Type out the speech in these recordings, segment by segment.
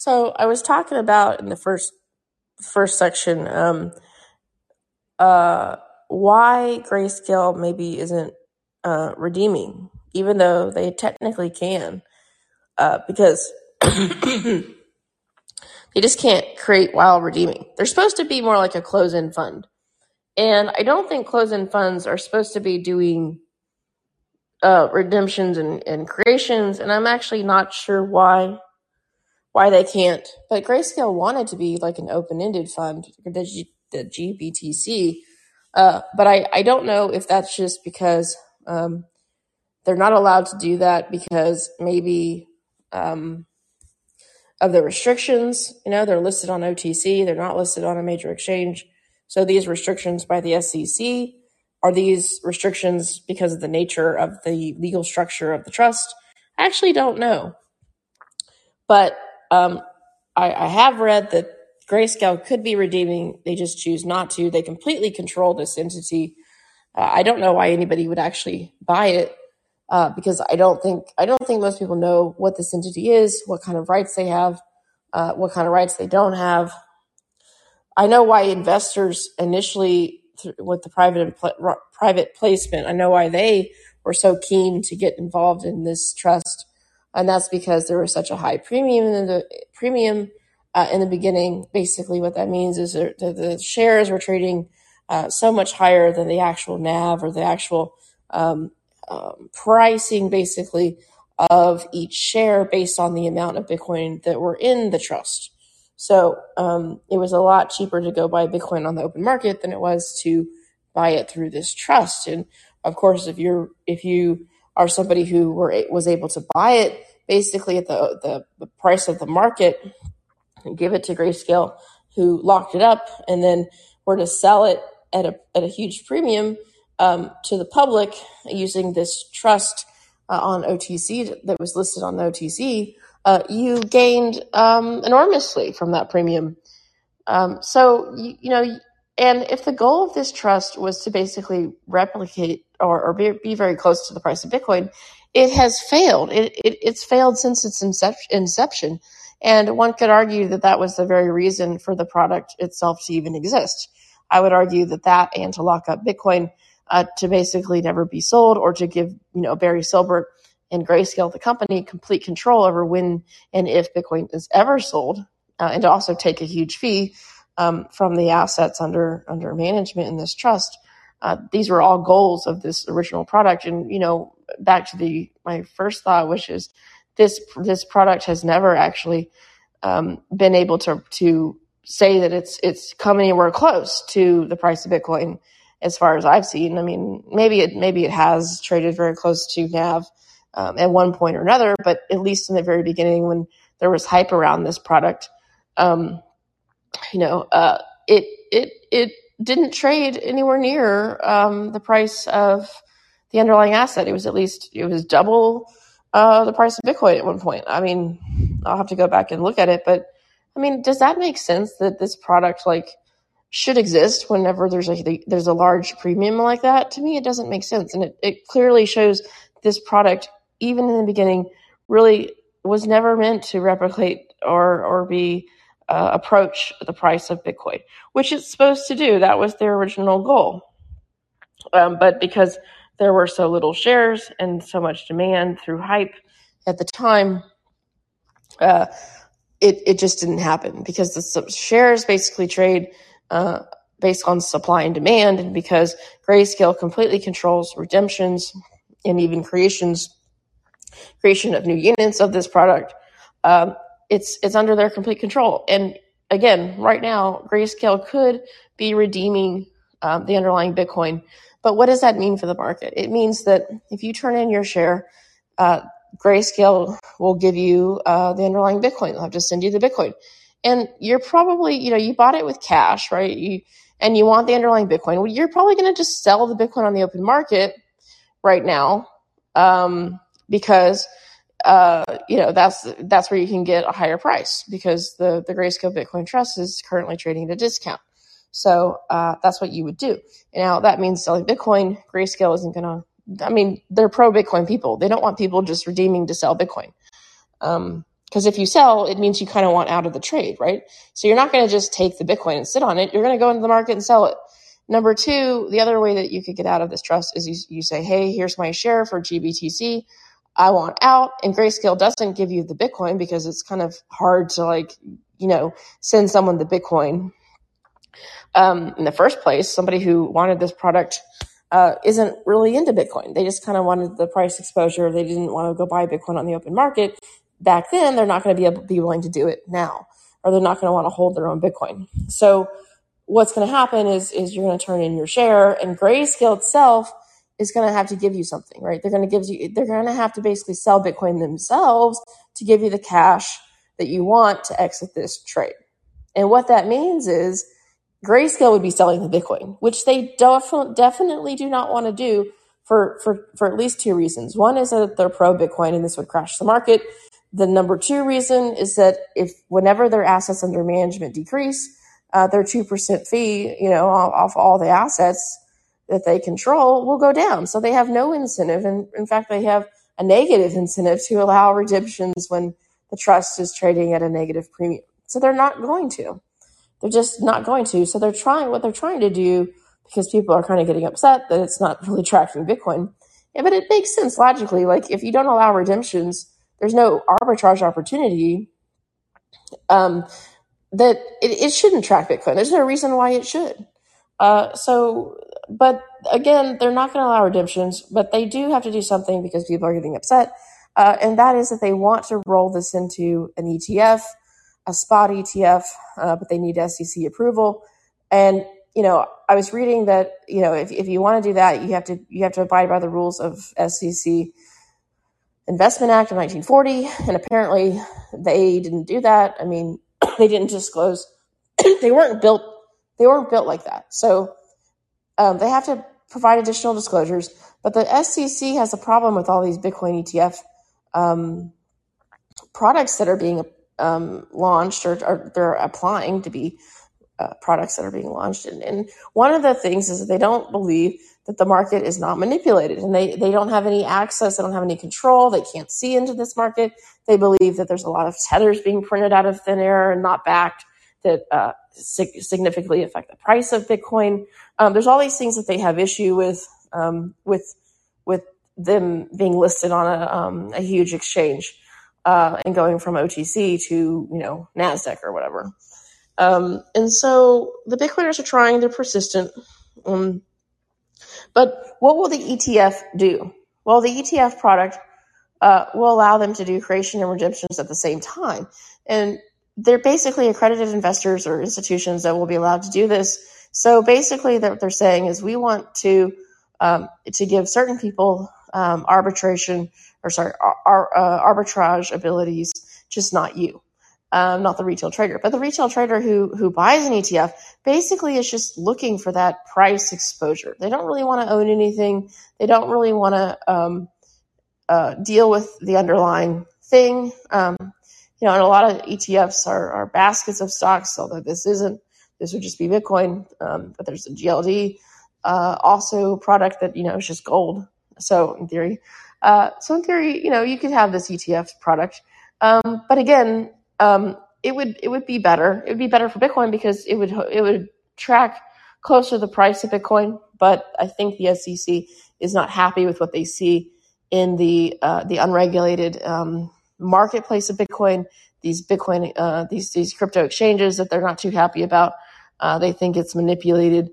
So I was talking about in the first first section um, uh, why Grayscale maybe isn't uh, redeeming, even though they technically can, uh, because they just can't create while redeeming. They're supposed to be more like a close-end fund, and I don't think close-end funds are supposed to be doing uh, redemptions and, and creations, and I'm actually not sure why why they can't. But Grayscale wanted to be like an open-ended fund, the, G, the GBTC. Uh, but I, I don't know if that's just because um, they're not allowed to do that because maybe um, of the restrictions. You know, they're listed on OTC, they're not listed on a major exchange. So these restrictions by the SEC are these restrictions because of the nature of the legal structure of the trust? I actually don't know. But um, I, I have read that Grayscale could be redeeming. They just choose not to. They completely control this entity. Uh, I don't know why anybody would actually buy it uh, because I don't think I don't think most people know what this entity is, what kind of rights they have, uh, what kind of rights they don't have. I know why investors initially with the private private placement. I know why they were so keen to get involved in this trust and that's because there was such a high premium in the premium uh, in the beginning. Basically, what that means is that the shares were trading uh, so much higher than the actual NAV or the actual um, um, pricing, basically, of each share based on the amount of Bitcoin that were in the trust. So um, it was a lot cheaper to go buy Bitcoin on the open market than it was to buy it through this trust. And of course, if you're if you are somebody who were was able to buy it basically at the, the, the price of the market and give it to Grayscale, who locked it up and then were to sell it at a, at a huge premium um, to the public using this trust uh, on OTC that was listed on the OTC, uh, you gained um, enormously from that premium. Um, so, you, you, know, and if the goal of this trust was to basically replicate or, or be, be very close to the price of Bitcoin, it has failed. It, it, it's failed since its inception. And one could argue that that was the very reason for the product itself to even exist. I would argue that that and to lock up Bitcoin uh, to basically never be sold or to give, you know, Barry Silbert and Grayscale, the company, complete control over when and if Bitcoin is ever sold, uh, and to also take a huge fee um, from the assets under under management in this trust. Uh, these were all goals of this original product, and you know, back to the my first thought, which is this this product has never actually um, been able to to say that it's it's come anywhere close to the price of Bitcoin as far as I've seen. I mean, maybe it maybe it has traded very close to NAV um, at one point or another, but at least in the very beginning when there was hype around this product, um, you know, uh, it it it didn't trade anywhere near um, the price of the underlying asset. It was at least it was double uh, the price of Bitcoin at one point. I mean, I'll have to go back and look at it, but I mean, does that make sense that this product like should exist whenever there's a there's a large premium like that? To me, it doesn't make sense, and it, it clearly shows this product, even in the beginning, really was never meant to replicate or or be uh, approach the price of Bitcoin, which it's supposed to do. That was their original goal. Um, but because there were so little shares and so much demand through hype at the time, uh, it, it just didn't happen because the shares basically trade uh, based on supply and demand, and because Grayscale completely controls redemptions and even creations, creation of new units of this product, um, it's it's under their complete control. And again, right now, Grayscale could be redeeming um, the underlying Bitcoin but what does that mean for the market? It means that if you turn in your share, uh, Grayscale will give you uh, the underlying Bitcoin. They'll have to send you the Bitcoin, and you're probably, you know, you bought it with cash, right? You and you want the underlying Bitcoin. Well, you're probably going to just sell the Bitcoin on the open market right now um, because uh, you know that's that's where you can get a higher price because the the Grayscale Bitcoin Trust is currently trading at a discount. So uh, that's what you would do. Now that means selling Bitcoin. Grayscale isn't to. I mean, they're pro Bitcoin people. They don't want people just redeeming to sell Bitcoin. Um, Because if you sell, it means you kind of want out of the trade, right? So you're not going to just take the Bitcoin and sit on it. You're going to go into the market and sell it. Number two, the other way that you could get out of this trust is you, you say, hey, here's my share for GBTC. I want out. And Grayscale doesn't give you the Bitcoin because it's kind of hard to like, you know, send someone the Bitcoin um, in the first place. Somebody who wanted this product uh, isn't really into Bitcoin. They just kind of wanted the price exposure. They didn't want to go buy Bitcoin on the open market back then. They're not going to be able, be willing to do it now, or they're not going to want to hold their own Bitcoin. So what's going to happen is is you're going to turn in your share, and Grayscale itself is going to have to give you something, right? They're going to give you. They're going to have to basically sell Bitcoin themselves to give you the cash that you want to exit this trade. And what that means is Grayscale would be selling the Bitcoin, which they def- definitely do not want to do for, for, for at least two reasons. One is that they're pro Bitcoin and this would crash the market. The number two reason is that if whenever their assets under management decrease, uh, their 2% fee, you know, off, off all the assets that they control will go down. So they have no incentive. And in fact, they have a negative incentive to allow redemptions when the trust is trading at a negative premium. So they're not going to. They're just not going to. So they're trying what they're trying to do because people are kind of getting upset that it's not really tracking Bitcoin. Yeah, but it makes sense logically. Like if you don't allow redemptions, there's no arbitrage opportunity. Um, that it, it shouldn't track Bitcoin. There's no reason why it should. Uh, so, but again, they're not going to allow redemptions, but they do have to do something because people are getting upset. Uh, and that is that they want to roll this into an ETF a spot ETF, uh, but they need SEC approval. And you know, I was reading that you know if, if you want to do that, you have to you have to abide by the rules of SEC Investment Act of 1940, and apparently they didn't do that. I mean, they didn't disclose. they weren't built. They weren't built like that. So um, they have to provide additional disclosures. But the SEC has a problem with all these Bitcoin ETF um, products that are being um, launched or, or, they're applying to be uh, products that are being launched. And, and, one of the things is that they don't believe that the market is not manipulated and they, they don't have any access, they don't have any control, they can't see into this market. They believe that there's a lot of tethers being printed out of thin air and not backed that uh, sig- significantly affect the price of Bitcoin. Um, there's all these things that they have issue with um, with with them being listed on a, um, a huge exchange uh, and going from OTC to you know Nasdaq or whatever. Um, and so the Bitcoiners are trying; they're persistent. Um, but what will the ETF do? Well, the ETF product uh, will allow them to do creation and redemptions at the same time, and they're basically accredited investors or institutions that will be allowed to do this. So basically, what they're saying is we want to um, to give certain people um, arbitration or sorry, ar- uh, arbitrage abilities, just not you, um, not the retail trader. But the retail trader who who buys an ETF basically is just looking for that price exposure. They don't really want to own anything. They don't really want to um, uh, deal with the underlying thing. Um, you know, and a lot of ETFs are, are baskets of stocks, although this isn't. This would just be Bitcoin, um, but there's a GLD uh, also product that you know is just gold. So in theory, uh, so in theory, you know, you could have this ETF product, um, but again, um, it would it would be better. It would be better for Bitcoin because it would it would track closer the price of Bitcoin. But I think the SEC is not happy with what they see in the uh, the unregulated um, marketplace of Bitcoin. These Bitcoin uh, these these crypto exchanges that they're not too happy about. Uh, they think it's manipulated.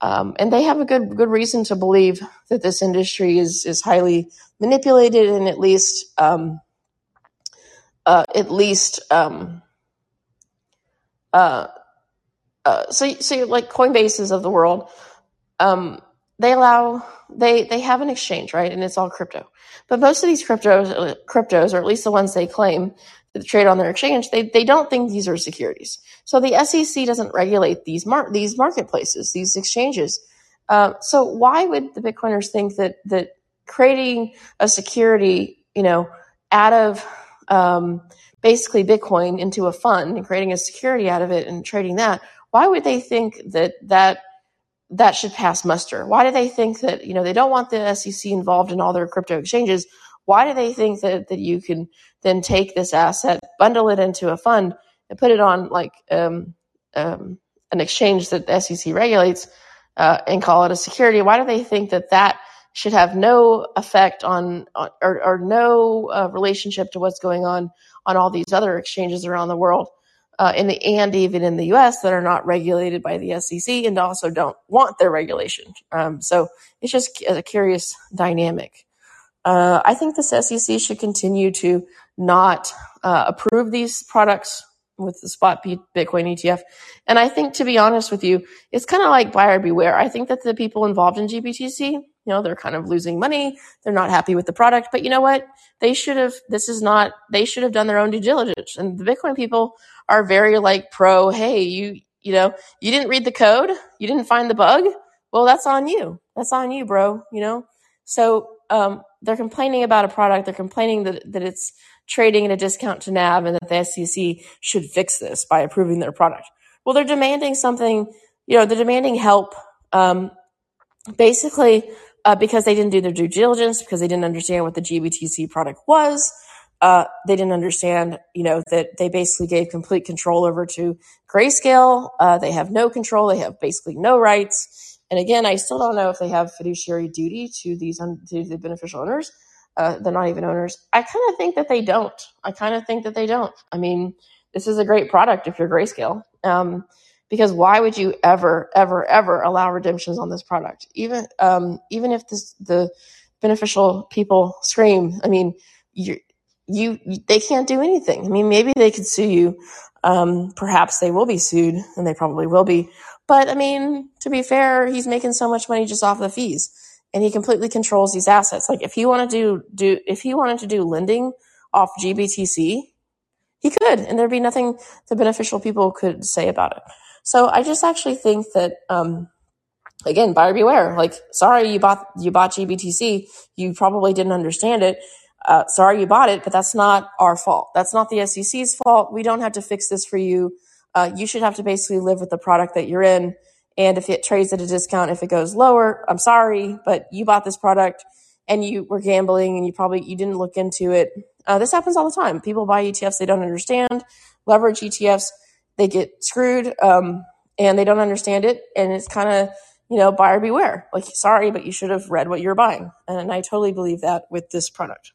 Um, and they have a good good reason to believe that this industry is is highly manipulated and at least um, uh, at least um, uh, uh, so so like Coinbases of the world, um, they allow they they have an exchange right, and it's all crypto. But most of these cryptos cryptos, or at least the ones they claim that trade on their exchange, they they don't think these are securities. So the SEC doesn't regulate these mar- these marketplaces, these exchanges. Uh, so why would the Bitcoiners think that that creating a security, you know, out of um, basically Bitcoin into a fund and creating a security out of it and trading that, why would they think that that that should pass muster? Why do they think that you know they don't want the SEC involved in all their crypto exchanges? Why do they think that, that you can then take this asset, bundle it into a fund, and put it on like um, um, an exchange that the SEC regulates uh, and call it a security? Why do they think that that should have no effect on, or, or, no uh, relationship to what's going on on all these other exchanges around the world? Uh, in the and even in the U.S. that are not regulated by the SEC and also don't want their regulation. Um, so it's just a curious dynamic. Uh, I think the SEC should continue to not uh, approve these products with the spot Bitcoin ETF. And I think, to be honest with you, it's kind of like buyer beware. I think that the people involved in GBTC, you know, they're kind of losing money. They're not happy with the product. But you know what? They should have, this is not, they should have done their own due diligence. And the Bitcoin people are very like pro, hey, you, you know, you didn't read the code. You didn't find the bug. Well, that's on you. That's on you, bro. You know? So, um, they're complaining about a product. They're complaining that, that it's trading at a discount to NAV and that the SEC should fix this by approving their product. Well, they're demanding something, you know, they're demanding help, um, basically, uh, because they didn't do their due diligence, because they didn't understand what the GBTC product was. Uh, they didn't understand, you know, that they basically gave complete control over to Grayscale. Uh, they have no control. They have basically no rights and again, I still don't know if they have fiduciary duty to these un- to the beneficial owners. Uh, they're not even owners. I kind of think that they don't. I kind of think that they don't. I mean, this is a great product if you're grayscale. Um, because why would you ever, ever, ever allow redemptions on this product? Even um, even if this, the beneficial people scream, I mean, you, you they can't do anything. I mean, maybe they could sue you. Um, perhaps they will be sued, and they probably will be but I mean, to be fair, he's making so much money just off the fees and he completely controls these assets. Like if he wanted to do, if he wanted to do lending off GBTC, he could, and there'd be nothing the beneficial people could say about it. So I just actually think that, um, again, buyer beware. Like, sorry, you bought, you bought GBTC. You probably didn't understand it. Uh, sorry you bought it, but that's not our fault. That's not the SEC's fault. We don't have to fix this for you uh, you should have to basically live with the product that you're in. And if it trades at a discount, if it goes lower, I'm sorry, but you bought this product and you were gambling and you probably you didn't look into it. Uh, this happens all the time. People buy ETFs they don't understand, leverage ETFs, they get screwed, um, and they don't understand it, and it's kind of you know buyer beware. Like sorry, but you should have read what you're buying, and I totally believe that with this product.